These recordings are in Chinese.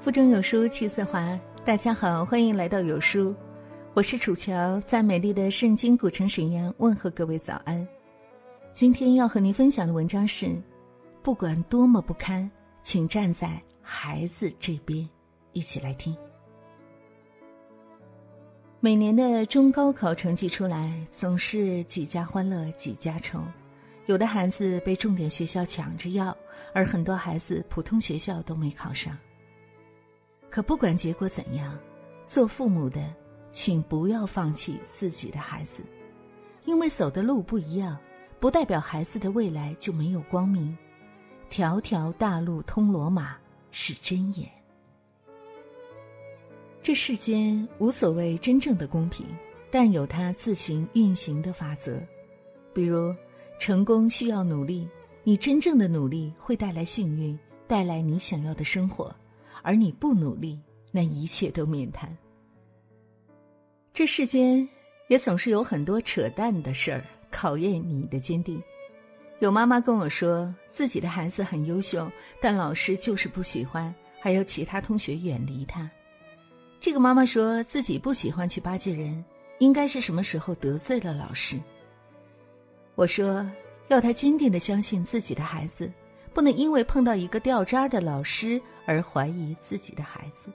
腹中有书气自华，大家好，欢迎来到有书，我是楚乔，在美丽的圣经古城沈阳问候各位早安。今天要和您分享的文章是：不管多么不堪，请站在孩子这边。一起来听。每年的中高考成绩出来，总是几家欢乐几家愁，有的孩子被重点学校抢着要，而很多孩子普通学校都没考上。可不管结果怎样，做父母的，请不要放弃自己的孩子，因为走的路不一样，不代表孩子的未来就没有光明。条条大路通罗马是真言。这世间无所谓真正的公平，但有它自行运行的法则。比如，成功需要努力，你真正的努力会带来幸运，带来你想要的生活。而你不努力，那一切都免谈。这世间也总是有很多扯淡的事儿考验你的坚定。有妈妈跟我说，自己的孩子很优秀，但老师就是不喜欢，还有其他同学远离他。这个妈妈说自己不喜欢去巴结人，应该是什么时候得罪了老师。我说，要他坚定的相信自己的孩子。不能因为碰到一个掉渣的老师而怀疑自己的孩子。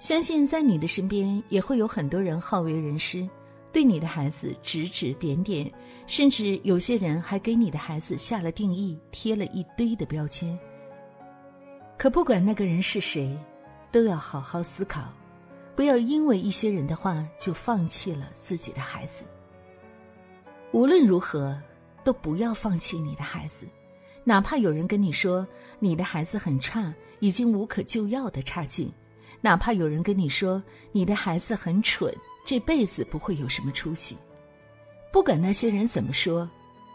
相信在你的身边也会有很多人好为人师，对你的孩子指指点点，甚至有些人还给你的孩子下了定义，贴了一堆的标签。可不管那个人是谁，都要好好思考，不要因为一些人的话就放弃了自己的孩子。无论如何，都不要放弃你的孩子。哪怕有人跟你说你的孩子很差，已经无可救药的差劲；哪怕有人跟你说你的孩子很蠢，这辈子不会有什么出息。不管那些人怎么说，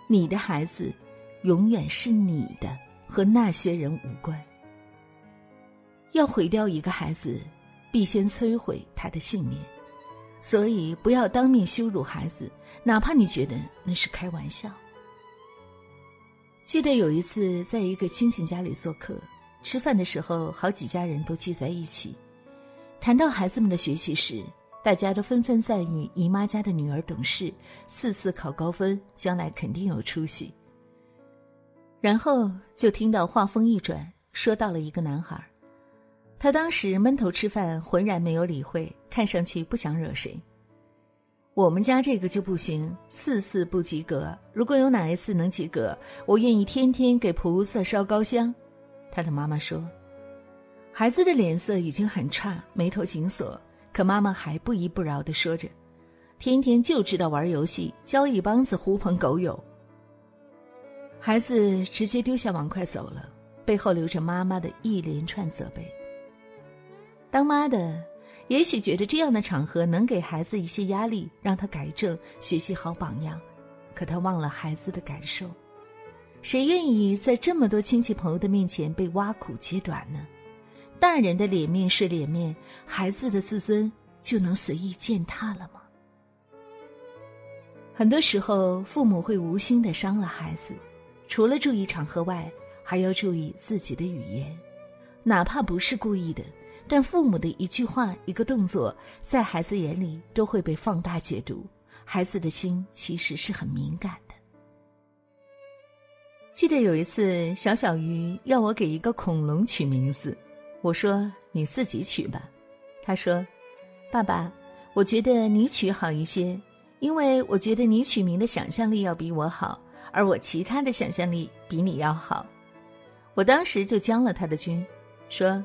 你的孩子永远是你的，和那些人无关。要毁掉一个孩子，必先摧毁他的信念，所以不要当面羞辱孩子，哪怕你觉得那是开玩笑。记得有一次，在一个亲戚家里做客，吃饭的时候，好几家人都聚在一起。谈到孩子们的学习时，大家都纷纷赞誉姨妈家的女儿懂事，次次考高分，将来肯定有出息。然后就听到话锋一转，说到了一个男孩，他当时闷头吃饭，浑然没有理会，看上去不想惹谁。我们家这个就不行，次次不及格。如果有哪一次能及格，我愿意天天给菩萨烧高香。他的妈妈说：“孩子的脸色已经很差，眉头紧锁，可妈妈还不依不饶地说着：‘天天就知道玩游戏，交一帮子狐朋狗友。’孩子直接丢下碗筷走了，背后留着妈妈的一连串责备。当妈的。”也许觉得这样的场合能给孩子一些压力，让他改正、学习好榜样，可他忘了孩子的感受。谁愿意在这么多亲戚朋友的面前被挖苦揭短呢？大人的脸面是脸面，孩子的自尊就能随意践踏了吗？很多时候，父母会无心的伤了孩子，除了注意场合外，还要注意自己的语言，哪怕不是故意的。但父母的一句话、一个动作，在孩子眼里都会被放大解读。孩子的心其实是很敏感的。记得有一次，小小鱼要我给一个恐龙取名字，我说：“你自己取吧。”他说：“爸爸，我觉得你取好一些，因为我觉得你取名的想象力要比我好，而我其他的想象力比你要好。”我当时就将了他的军，说。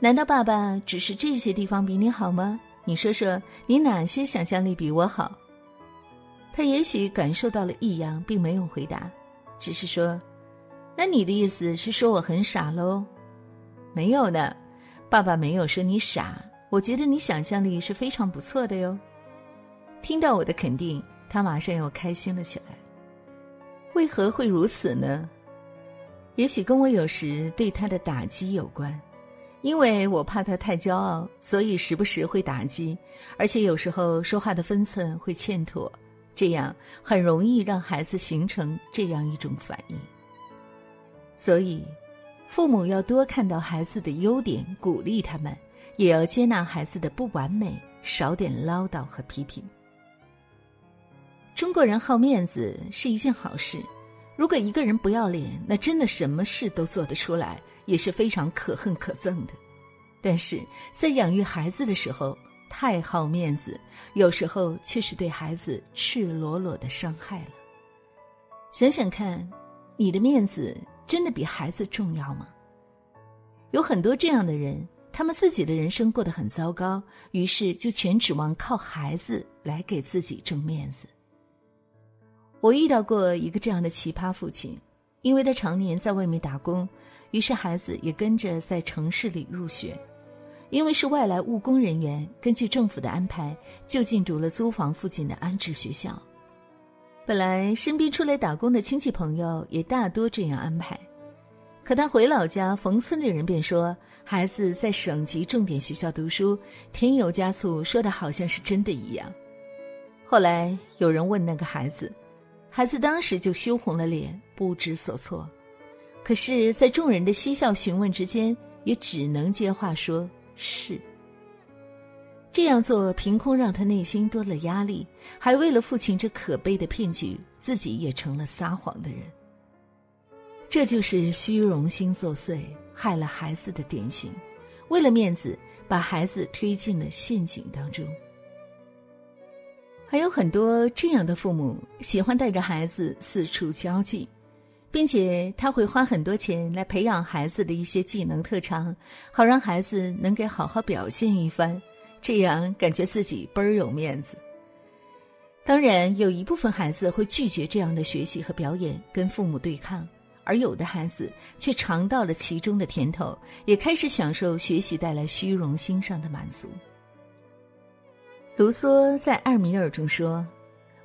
难道爸爸只是这些地方比你好吗？你说说，你哪些想象力比我好？他也许感受到了异样，并没有回答，只是说：“那你的意思是说我很傻喽？”没有呢，爸爸没有说你傻。我觉得你想象力是非常不错的哟。听到我的肯定，他马上又开心了起来。为何会如此呢？也许跟我有时对他的打击有关。因为我怕他太骄傲，所以时不时会打击，而且有时候说话的分寸会欠妥，这样很容易让孩子形成这样一种反应。所以，父母要多看到孩子的优点，鼓励他们；也要接纳孩子的不完美，少点唠叨和批评。中国人好面子是一件好事，如果一个人不要脸，那真的什么事都做得出来，也是非常可恨可憎的。但是在养育孩子的时候，太好面子，有时候却是对孩子赤裸裸的伤害了。想想看，你的面子真的比孩子重要吗？有很多这样的人，他们自己的人生过得很糟糕，于是就全指望靠孩子来给自己挣面子。我遇到过一个这样的奇葩父亲，因为他常年在外面打工，于是孩子也跟着在城市里入学。因为是外来务工人员，根据政府的安排，就近读了租房附近的安置学校。本来身边出来打工的亲戚朋友也大多这样安排，可他回老家，逢村里人便说孩子在省级重点学校读书，添油加醋，说的好像是真的一样。后来有人问那个孩子，孩子当时就羞红了脸，不知所措。可是，在众人的嬉笑询问之间，也只能接话说。是这样做，凭空让他内心多了压力，还为了父亲这可悲的骗局，自己也成了撒谎的人。这就是虚荣心作祟，害了孩子的典型。为了面子，把孩子推进了陷阱当中。还有很多这样的父母，喜欢带着孩子四处交际。并且他会花很多钱来培养孩子的一些技能特长，好让孩子能给好好表现一番，这样感觉自己倍儿有面子。当然，有一部分孩子会拒绝这样的学习和表演，跟父母对抗；而有的孩子却尝到了其中的甜头，也开始享受学习带来虚荣心上的满足。卢梭在《艾米尔》中说：“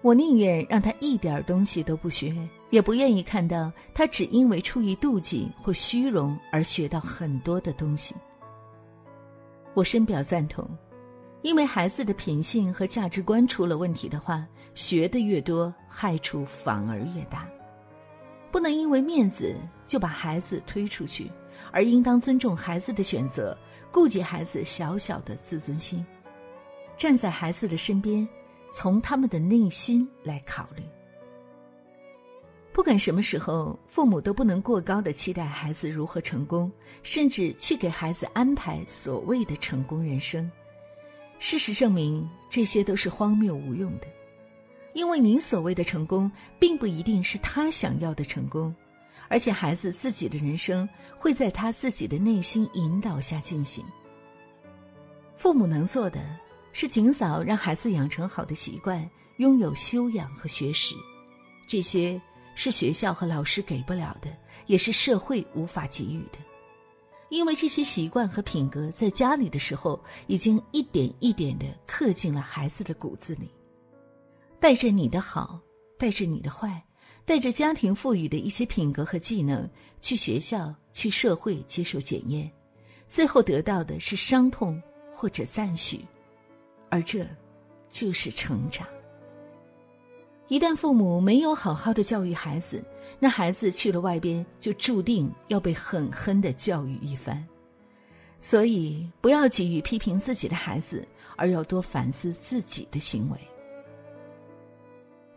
我宁愿让他一点东西都不学。”也不愿意看到他只因为出于妒忌或虚荣而学到很多的东西。我深表赞同，因为孩子的品性和价值观出了问题的话，学的越多，害处反而越大。不能因为面子就把孩子推出去，而应当尊重孩子的选择，顾及孩子小小的自尊心，站在孩子的身边，从他们的内心来考虑。不管什么时候，父母都不能过高的期待孩子如何成功，甚至去给孩子安排所谓的成功人生。事实证明，这些都是荒谬无用的，因为您所谓的成功，并不一定是他想要的成功，而且孩子自己的人生会在他自己的内心引导下进行。父母能做的，是尽早让孩子养成好的习惯，拥有修养和学识，这些。是学校和老师给不了的，也是社会无法给予的，因为这些习惯和品格在家里的时候，已经一点一点的刻进了孩子的骨子里。带着你的好，带着你的坏，带着家庭赋予的一些品格和技能去学校、去社会接受检验，最后得到的是伤痛或者赞许，而这，就是成长。一旦父母没有好好的教育孩子，那孩子去了外边就注定要被狠狠的教育一番。所以，不要急于批评自己的孩子，而要多反思自己的行为。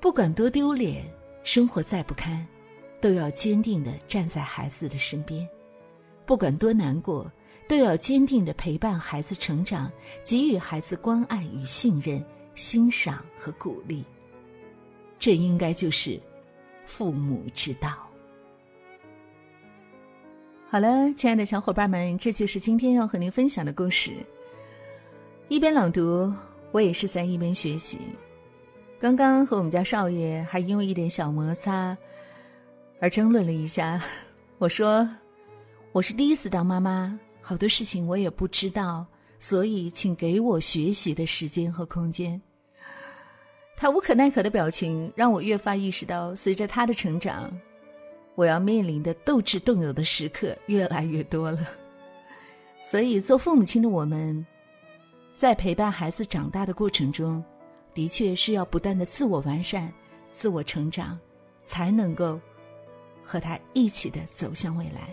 不管多丢脸，生活再不堪，都要坚定的站在孩子的身边；不管多难过，都要坚定的陪伴孩子成长，给予孩子关爱与信任、欣赏和鼓励。这应该就是父母之道。好了，亲爱的小伙伴们，这就是今天要和您分享的故事。一边朗读，我也是在一边学习。刚刚和我们家少爷还因为一点小摩擦而争论了一下。我说：“我是第一次当妈妈，好多事情我也不知道，所以请给我学习的时间和空间。”他无可奈何的表情让我越发意识到，随着他的成长，我要面临的斗智斗勇的时刻越来越多了。所以，做父母亲的我们，在陪伴孩子长大的过程中，的确是要不断的自我完善、自我成长，才能够和他一起的走向未来。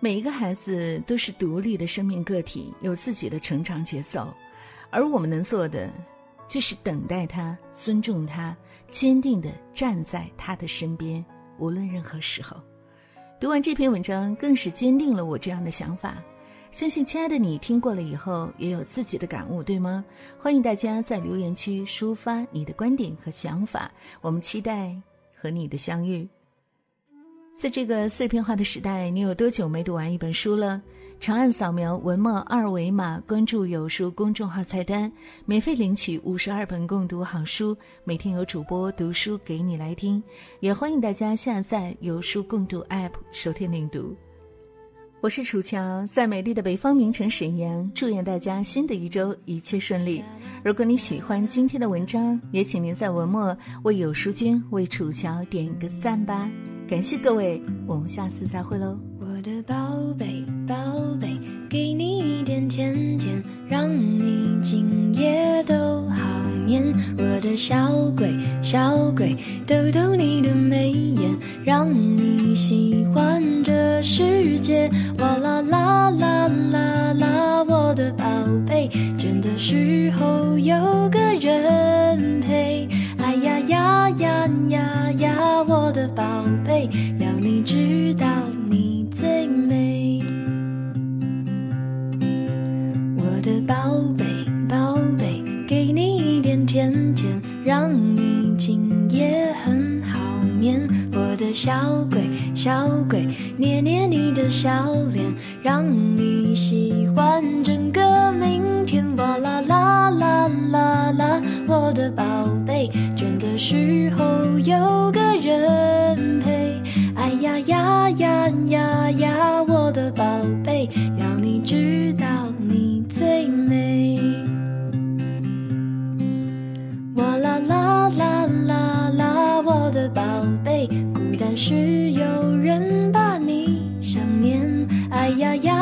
每一个孩子都是独立的生命个体，有自己的成长节奏，而我们能做的，就是等待他，尊重他，坚定的站在他的身边，无论任何时候。读完这篇文章，更是坚定了我这样的想法。相信亲爱的你听过了以后，也有自己的感悟，对吗？欢迎大家在留言区抒发你的观点和想法，我们期待和你的相遇。在这个碎片化的时代，你有多久没读完一本书了？长按扫描文末二维码，关注“有书”公众号菜单，免费领取五十二本共读好书，每天有主播读书给你来听。也欢迎大家下载“有书共读 ”App 收听领读。我是楚乔，在美丽的北方名城沈阳，祝愿大家新的一周一切顺利。如果你喜欢今天的文章，也请您在文末为有书君、为楚乔点个赞吧。感谢各位，我们下次再会喽。我的宝贝，宝好眠。我的小鬼，小鬼，逗逗你的眉眼，让你喜欢这世界。哇啦啦啦啦啦，我的宝贝，倦的时候有个人陪。哎呀呀呀呀呀，我的宝贝，要你知小鬼，小鬼，捏捏你的小脸，让你喜欢整个明天。哇啦啦啦啦啦，我的宝贝，倦的时候有个人陪。哎呀呀呀呀呀，我的宝贝，要你知道你最美。哇啦啦啦啦啦，我的宝贝，是有人把你想念。哎呀呀